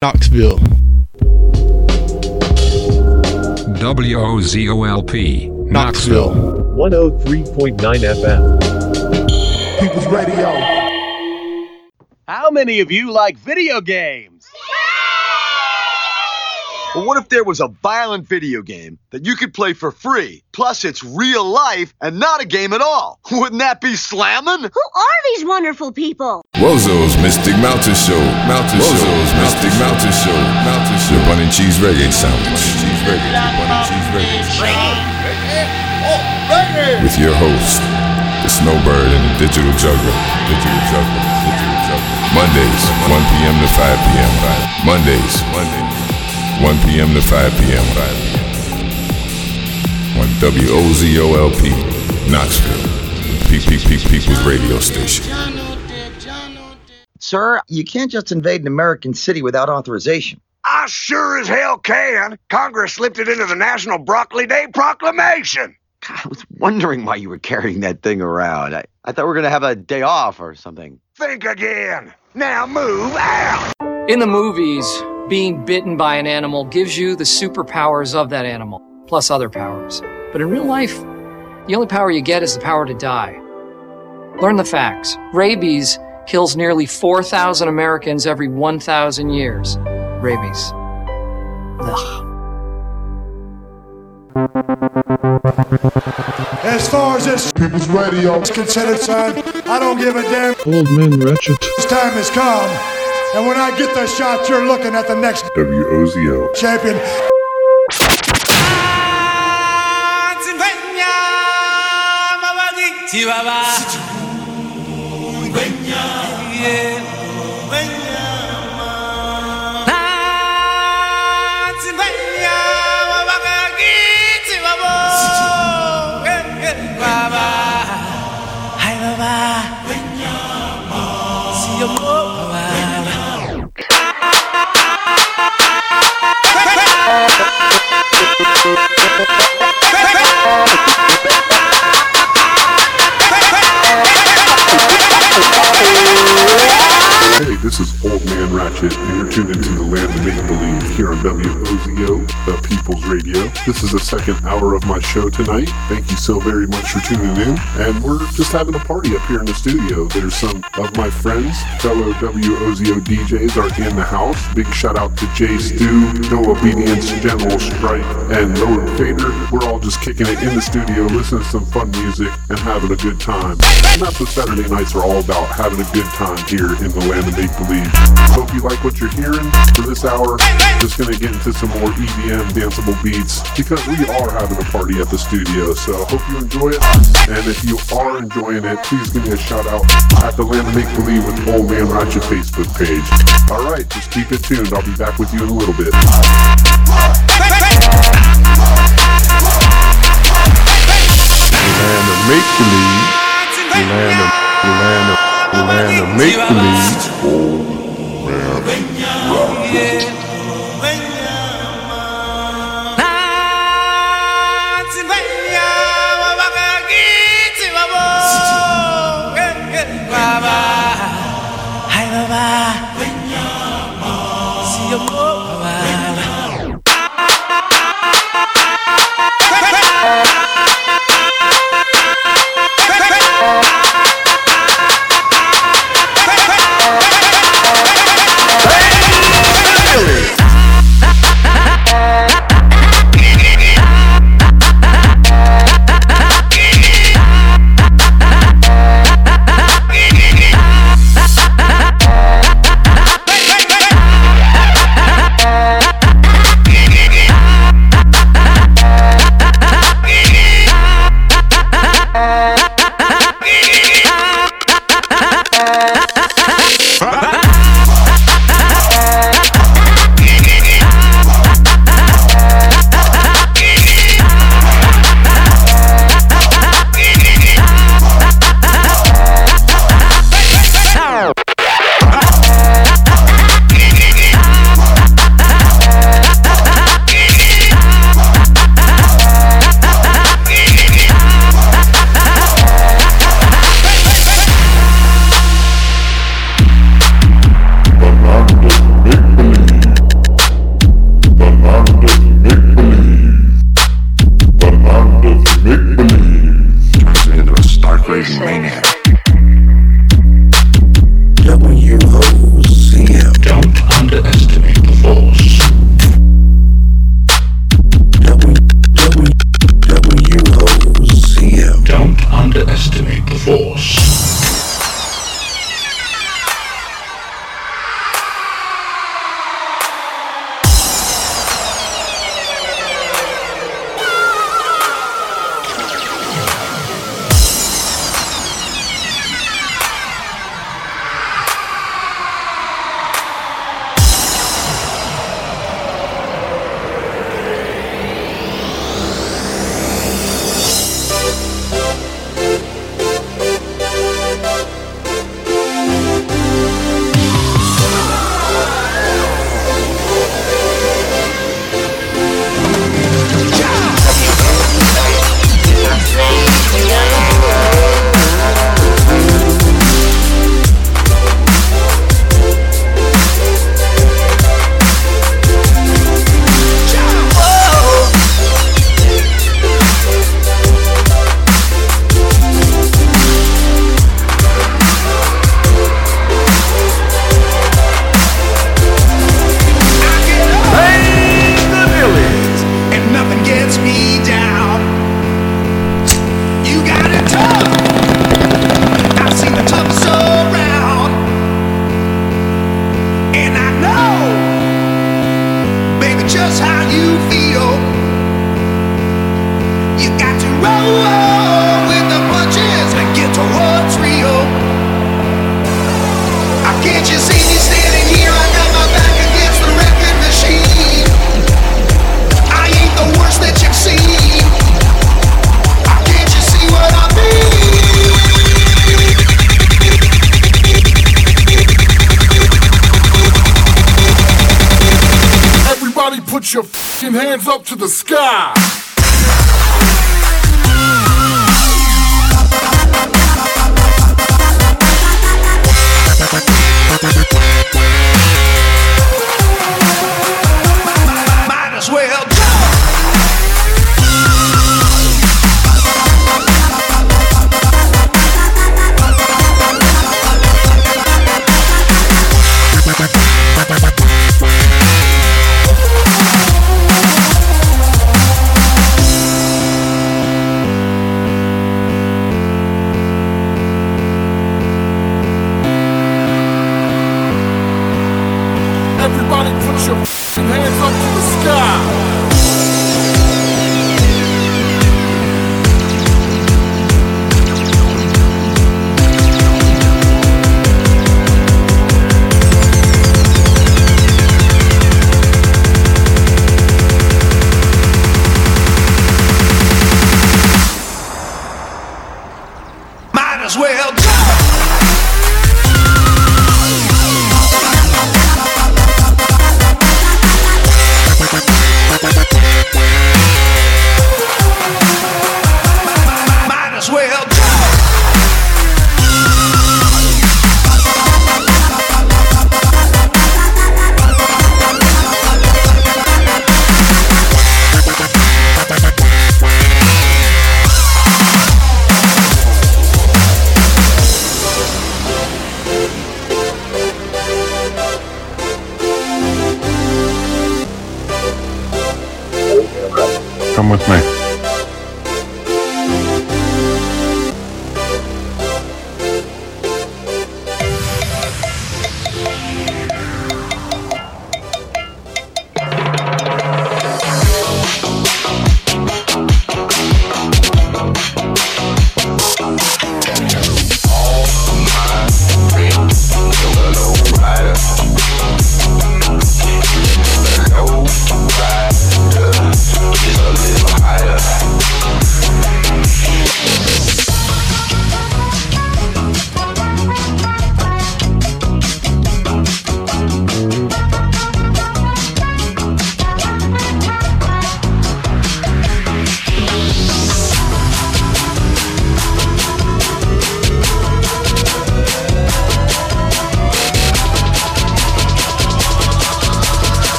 Knoxville. WOZOLP. Knoxville. 103.9 FM. People's Radio. How many of you like video games? But what if there was a violent video game that you could play for free? Plus, it's real life and not a game at all. Wouldn't that be slamming? Who are these wonderful people? Wozo's Mystic Mountain Show. Mountain Wozo's Mystic Mountain Show. Mountain Show. Your bun and cheese reggae sandwich. Cheese reggae. Your bun and cheese Reggae. reggae. With your host, the Snowbird and the Digital Juggler. Digital Juggler. Digital Juggler. Mondays, 1 p.m. to 5 p.m. Mondays, Mondays, 1 p.m. to 5 p.m. On WOZOLP, Knoxville, PPP People's Radio Station. Sir, you can't just invade an American city without authorization. I sure as hell can. Congress slipped it into the National Broccoli Day Proclamation. I was wondering why you were carrying that thing around. I, I thought we were going to have a day off or something. Think again. Now move out. In the movies, being bitten by an animal gives you the superpowers of that animal, plus other powers. But in real life, the only power you get is the power to die. Learn the facts. Rabies kills nearly 4,000 Americans every 1,000 years. Rabies. Ugh. As far as this People's Radio is considered, son, I don't give a damn. Old Man Ratchet. This time has come. And when I get the shot, you're looking at the next WOZO. champion. Hey, Yeah. This is Old Man Ratchet, and you're tuned into the land of make believe here on WOZO, the People's Radio. This is the second hour of my show tonight. Thank you so very much for tuning in. And we're just having a party up here in the studio. There's some of my friends, fellow WOZO DJs, are in the house. Big shout out to Jay Stu, No Obedience, General Strike, and Lord Fader. We're all just kicking it in the studio, listening to some fun music, and having a good time. And that's what Saturday nights are all about, having a good time here in the land of make believe. Hope you like what you're hearing for this hour. Just gonna get into some more EDM danceable beats because we are having a party at the studio. So hope you enjoy it. And if you are enjoying it, please give me a shout out at the Land of Make Believe with Old Man Ratchet Facebook page. All right, just keep it tuned. I'll be back with you in a little bit. land of make believe, land of, land of, man of make believe. Oh man. Rock. Baba, hi Baba. See you.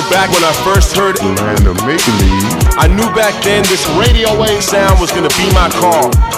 remember back when I first heard it. I knew back then this radio wave sound was gonna be my call.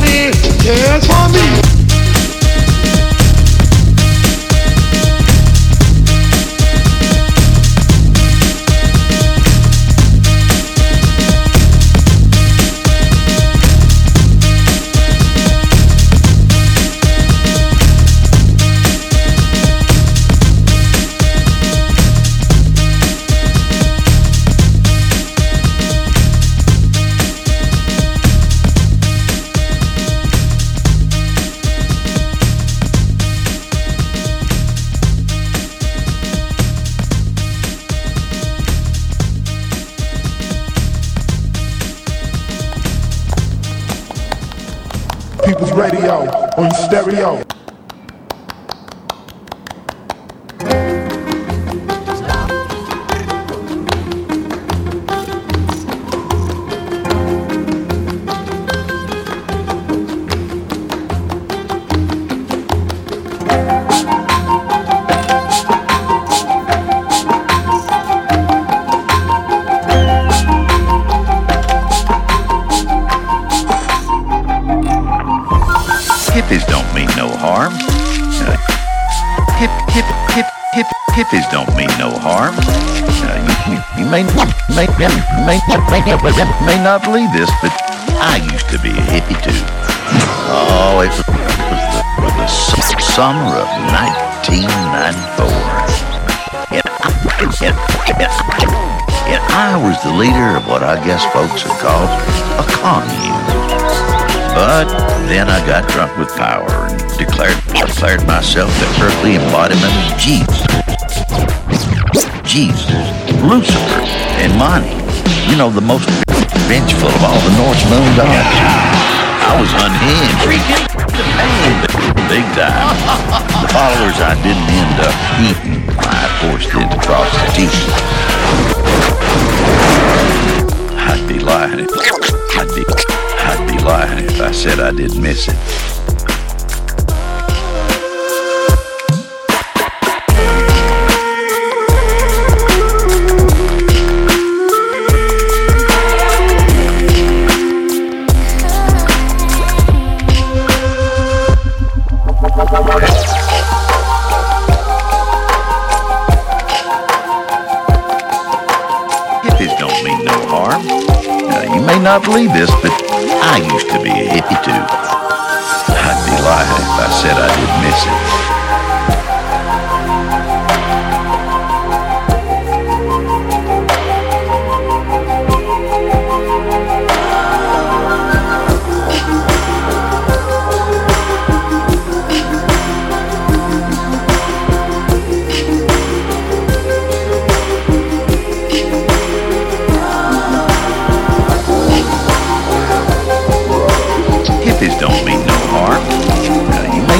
money, cares for me. Stereo. Then I got drunk with power and declared declared myself the earthly embodiment of Jesus. Jesus, Lucifer, and Monty. You know, the most vengeful of all the Norse moon gods. I was unhinged. Big time. The followers I didn't end up eating, I forced into prostitution. I'd be lying I'd be If I said I didn't miss it. Not believe this, but I used to be a hippie too. I'd be lying if I said I didn't miss it.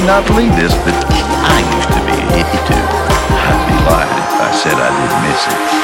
Not believe this, but I used to be a hippie too. I'd be lying if I said I didn't miss it.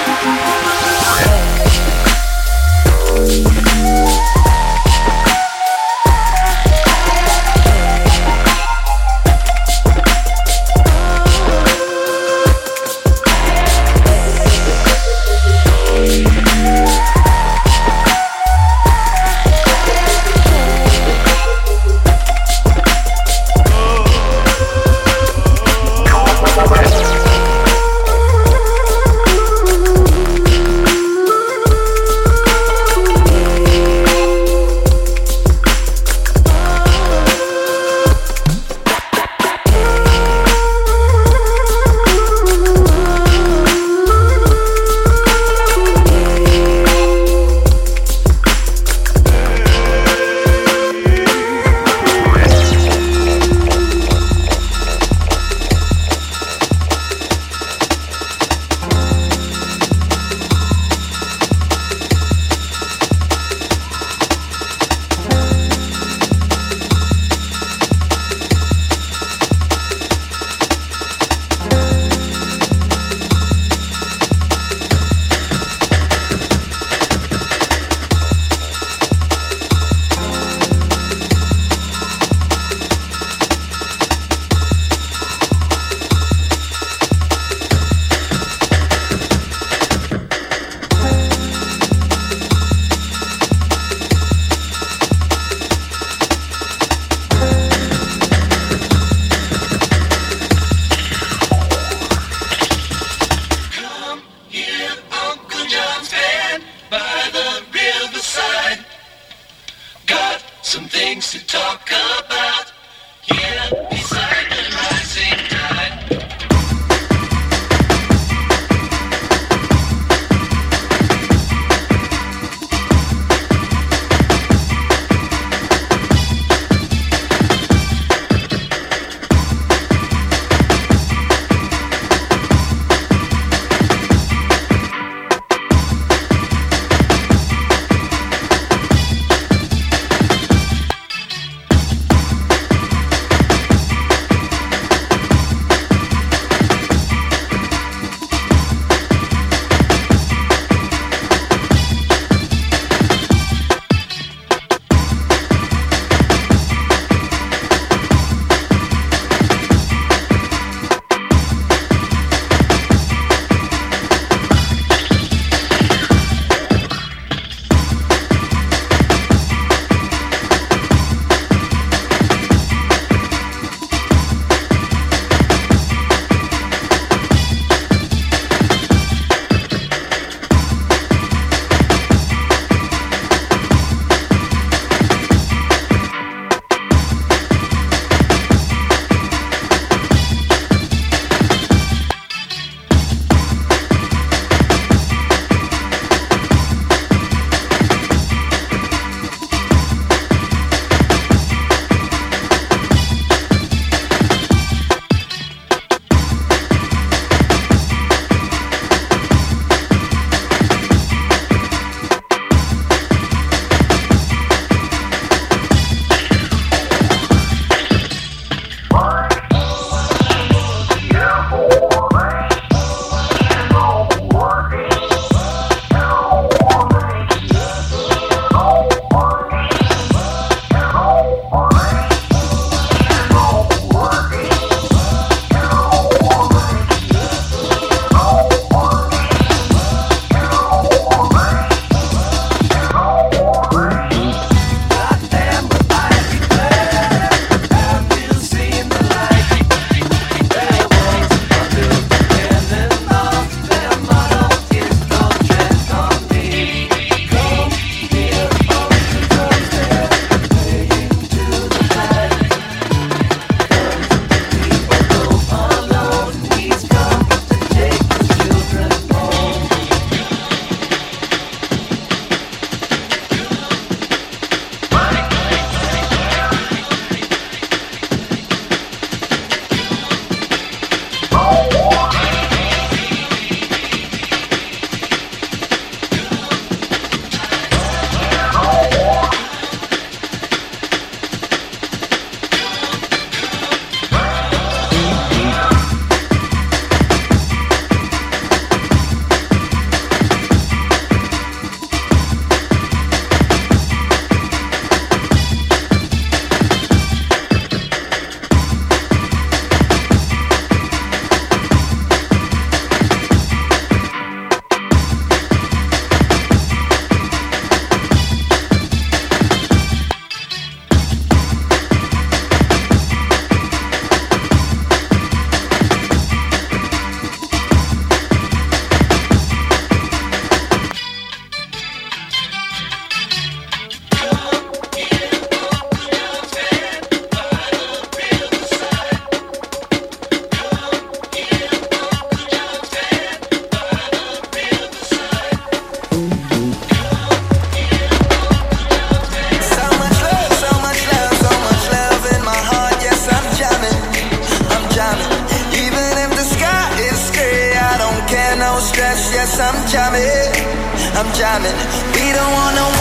I'm jamming, I'm jamming. We don't wanna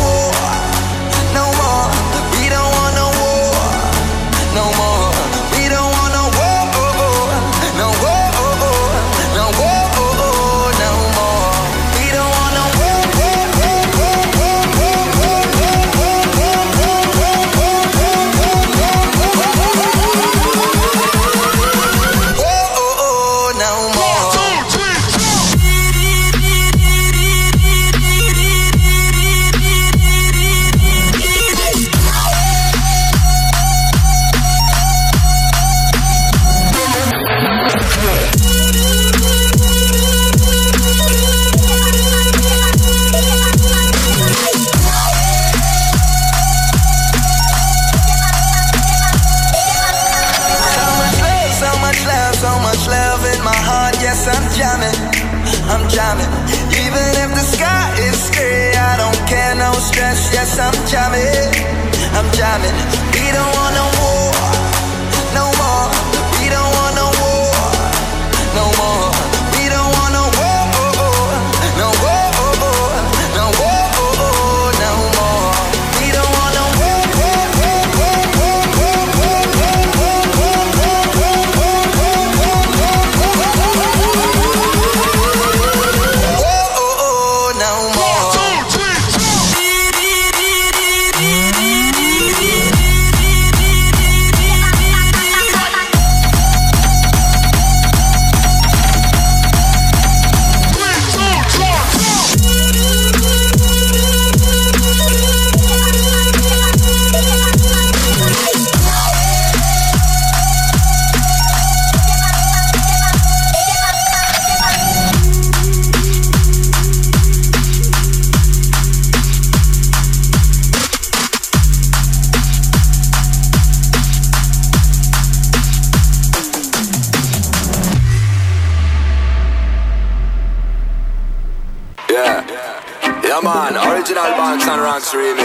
Banks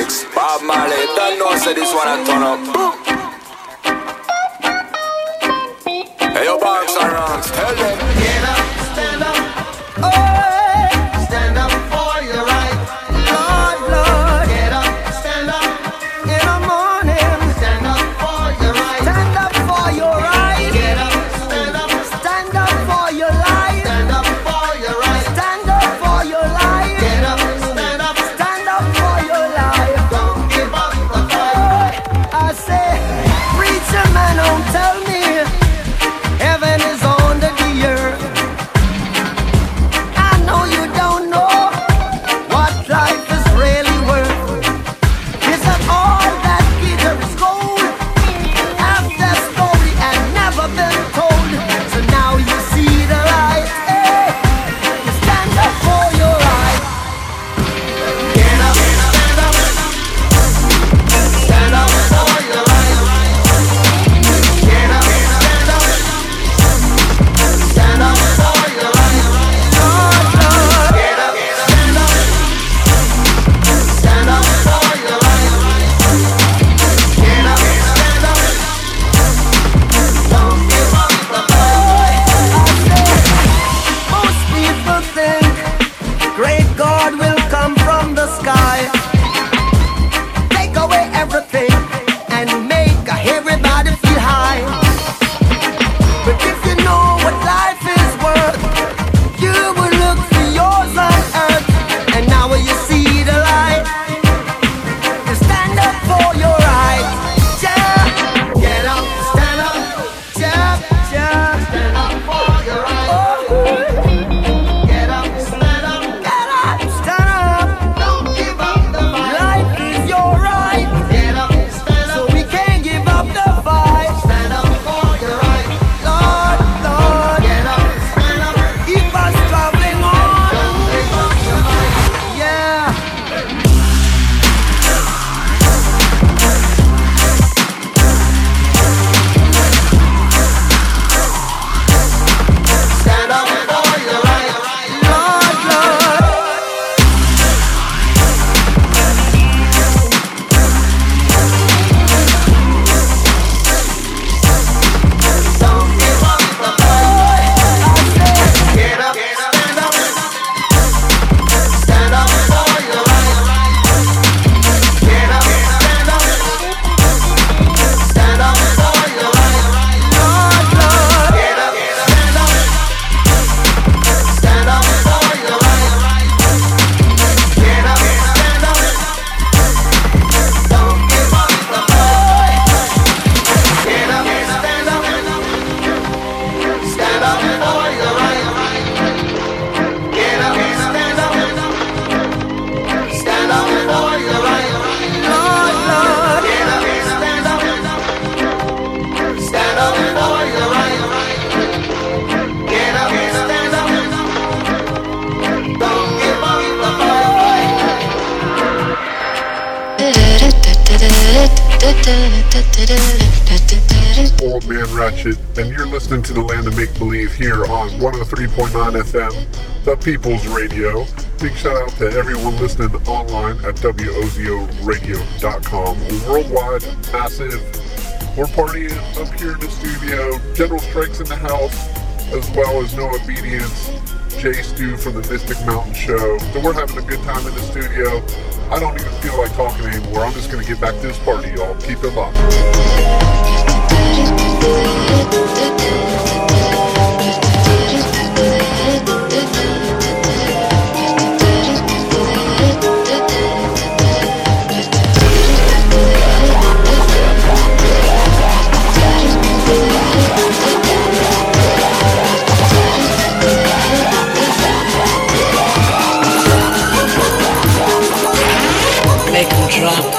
Old Man Ratchet, and you're listening to the Land of Make Believe here on 103.9 FM, The People's Radio. Big shout out to everyone listening online at WOZORadio.com. Worldwide, massive. We're partying up here in the studio. General Strikes in the house, as well as No Obedience, Jay Stu from the Mystic Mountain Show. So we're having a good time in the studio. I don't even feel like talking anymore. I'm just going to get back to this party, y'all. Keep it locked. Make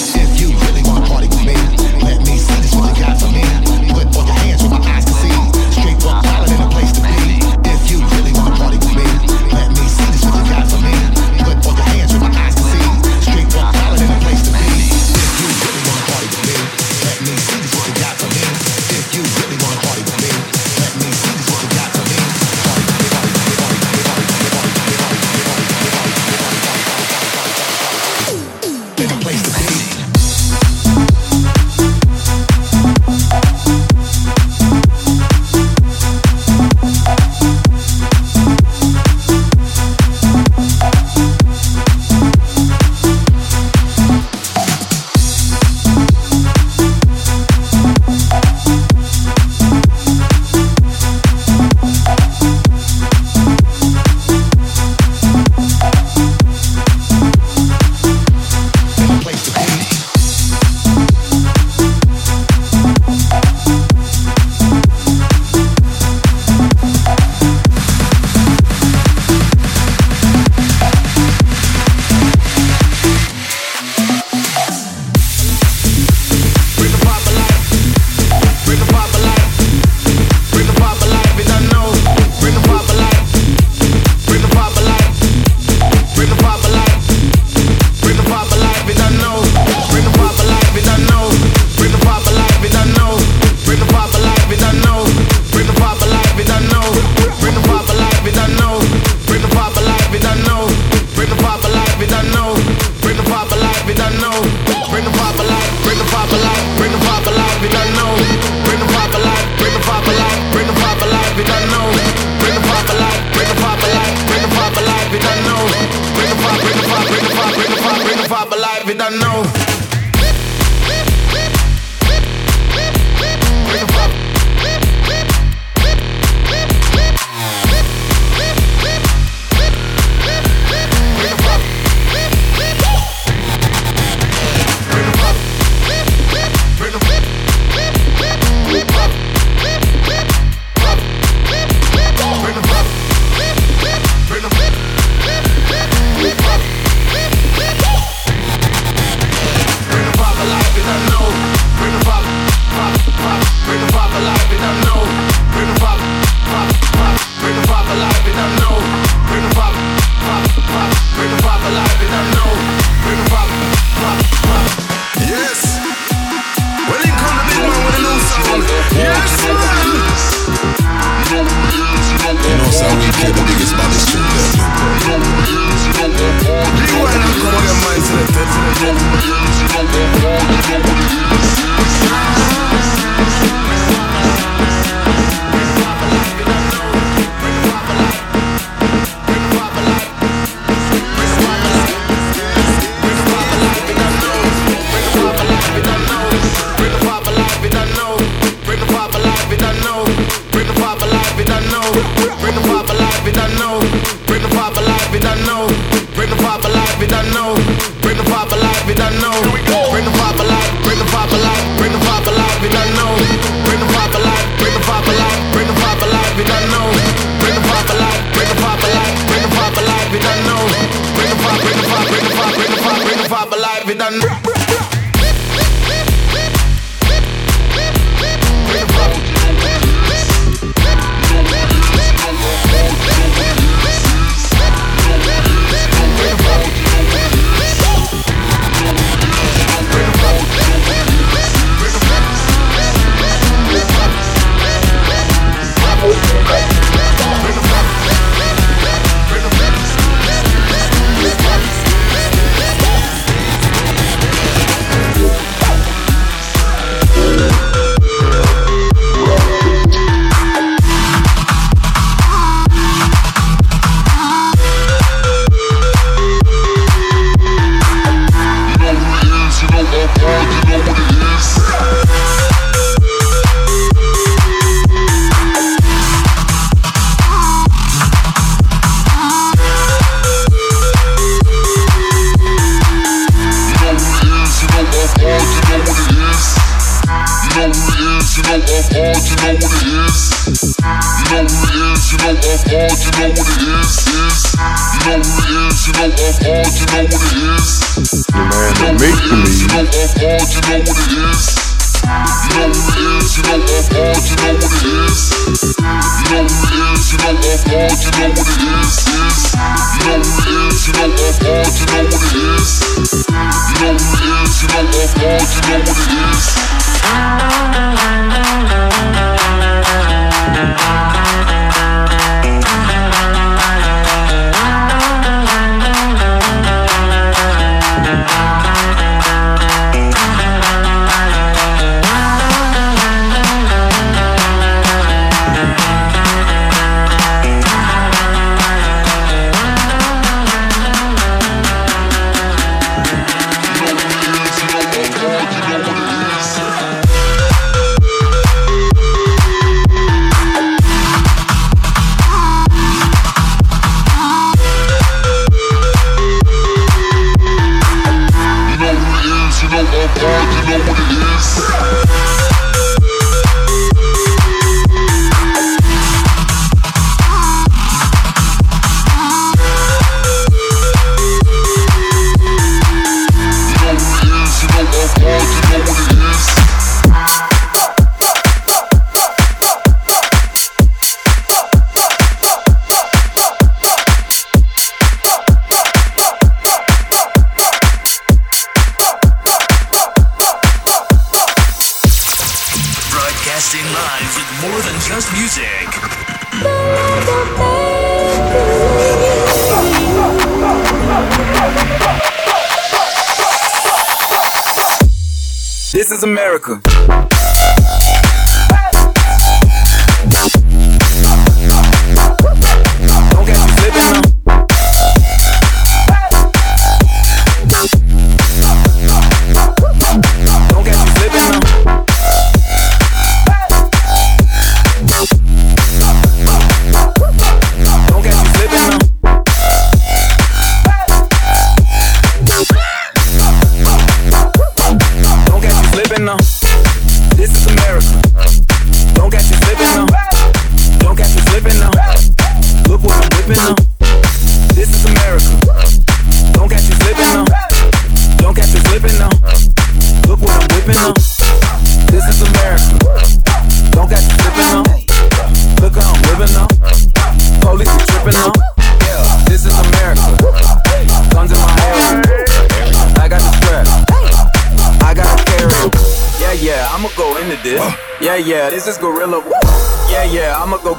you know I'm hard, you know what it is. You know who it is, you know I'm hard, you know what it is.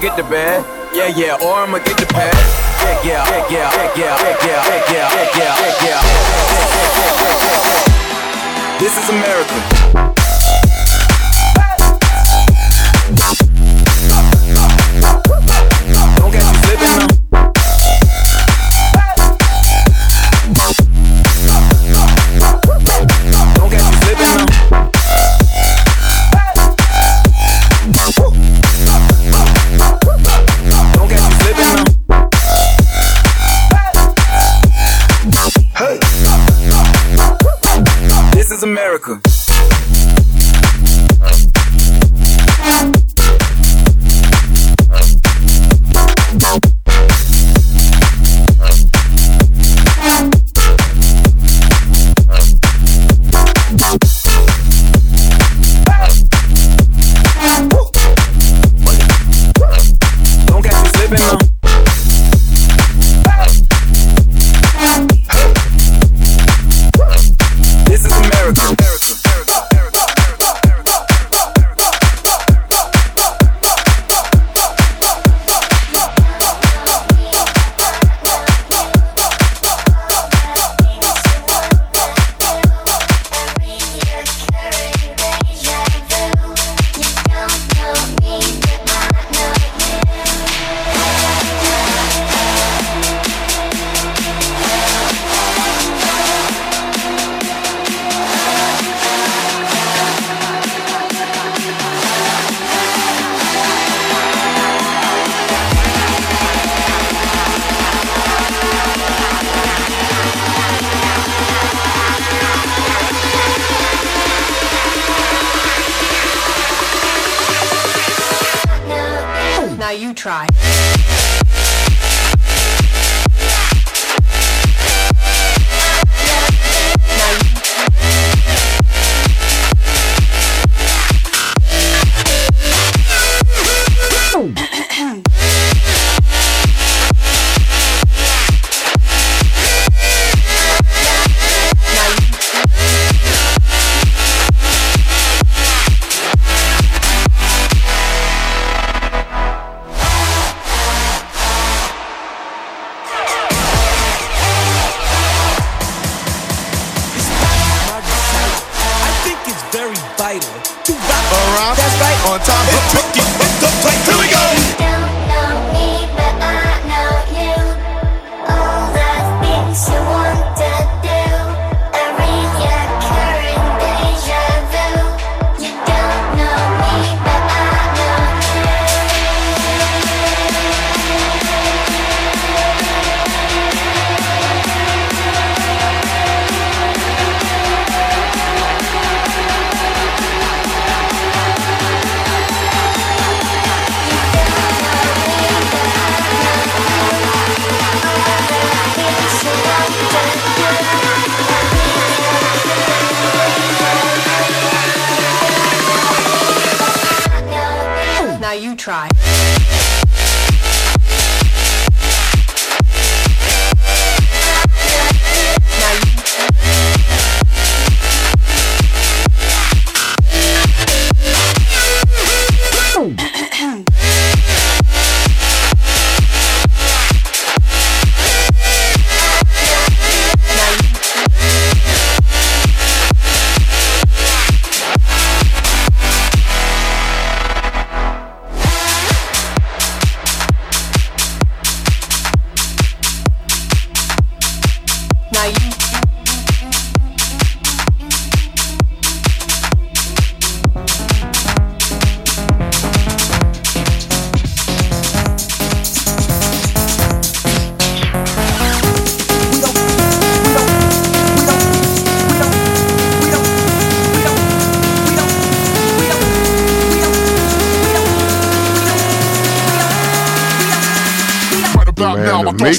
get the bag. Yeah, yeah, or I'ma get the bag.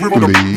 Now, my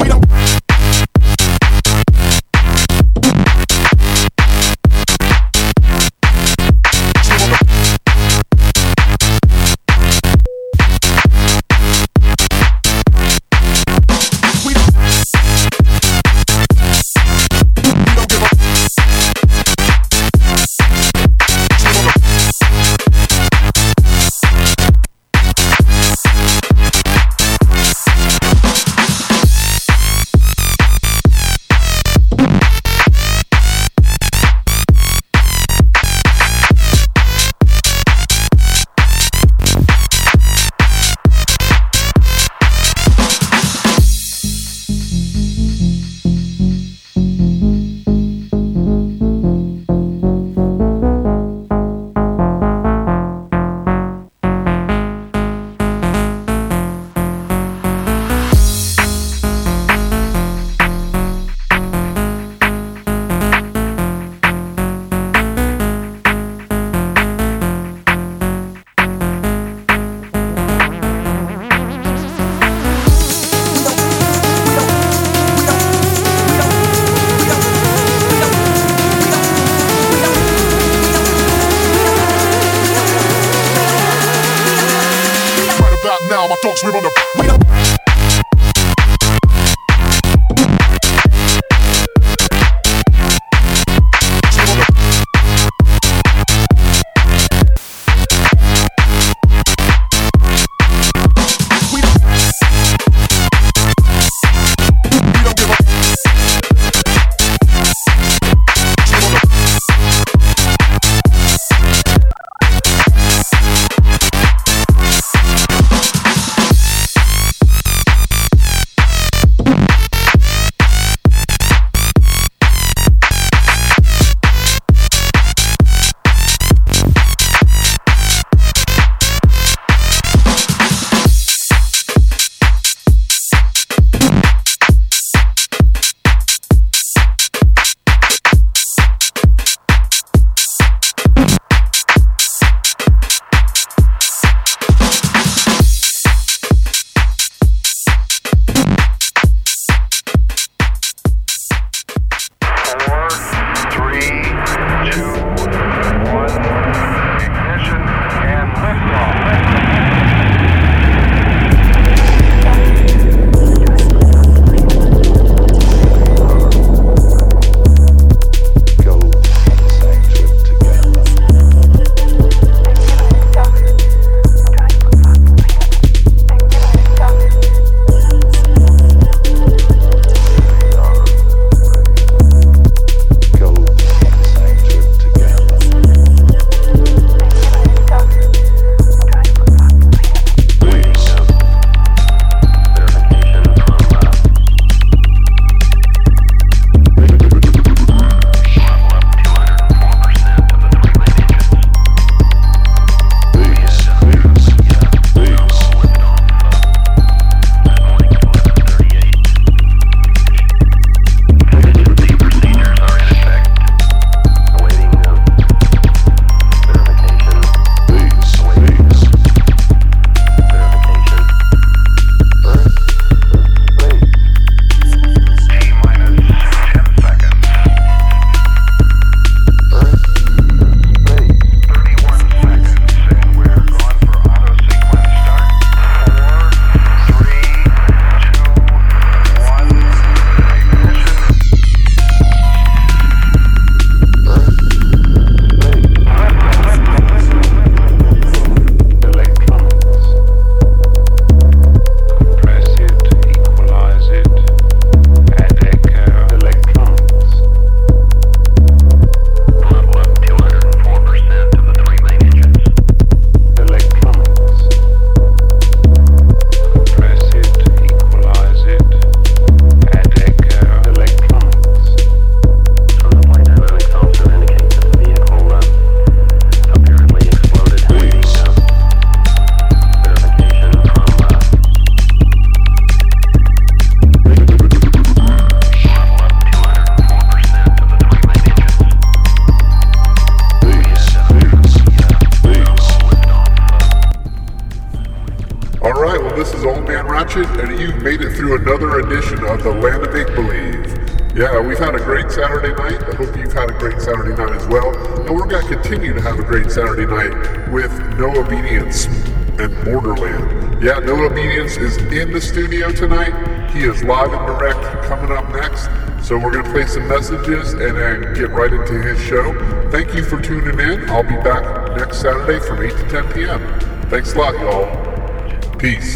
messages and then get right into his show. Thank you for tuning in. I'll be back next Saturday from 8 to 10 p.m. Thanks a lot, y'all. Peace.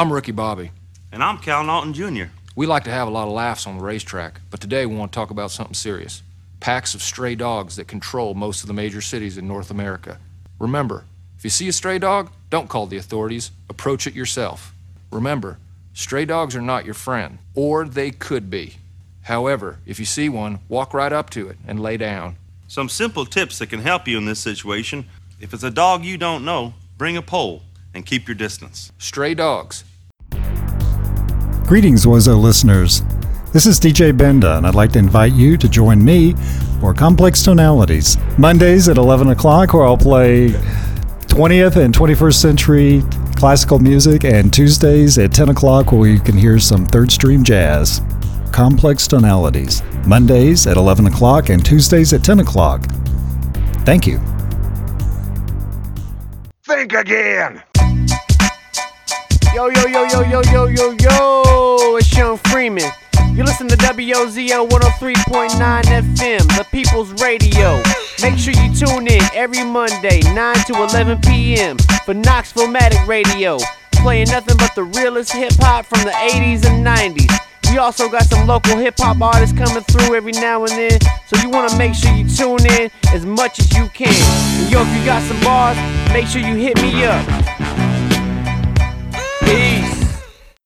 I'm Ricky Bobby. And I'm Cal Naughton Jr. We like to have a lot of laughs on the racetrack, but today we want to talk about something serious packs of stray dogs that control most of the major cities in North America. Remember, if you see a stray dog, don't call the authorities, approach it yourself. Remember, stray dogs are not your friend, or they could be. However, if you see one, walk right up to it and lay down. Some simple tips that can help you in this situation. If it's a dog you don't know, bring a pole and keep your distance. Stray dogs. Greetings, WOZO listeners. This is DJ Benda, and I'd like to invite you to join me for Complex Tonalities. Mondays at 11 o'clock, where I'll play 20th and 21st century classical music, and Tuesdays at 10 o'clock, where you can hear some third stream jazz. Complex Tonalities. Mondays at 11 o'clock and Tuesdays at 10 o'clock. Thank you. Think again. Yo, yo, yo, yo, yo, yo, yo, yo, it's Sean Freeman. You listen to WOZO 103.9 FM, the People's Radio. Make sure you tune in every Monday, 9 to 11 p.m. for Knoxville Matic Radio, playing nothing but the realest hip hop from the 80s and 90s. We also got some local hip hop artists coming through every now and then, so you want to make sure you tune in as much as you can. And yo, if you got some bars, make sure you hit me up.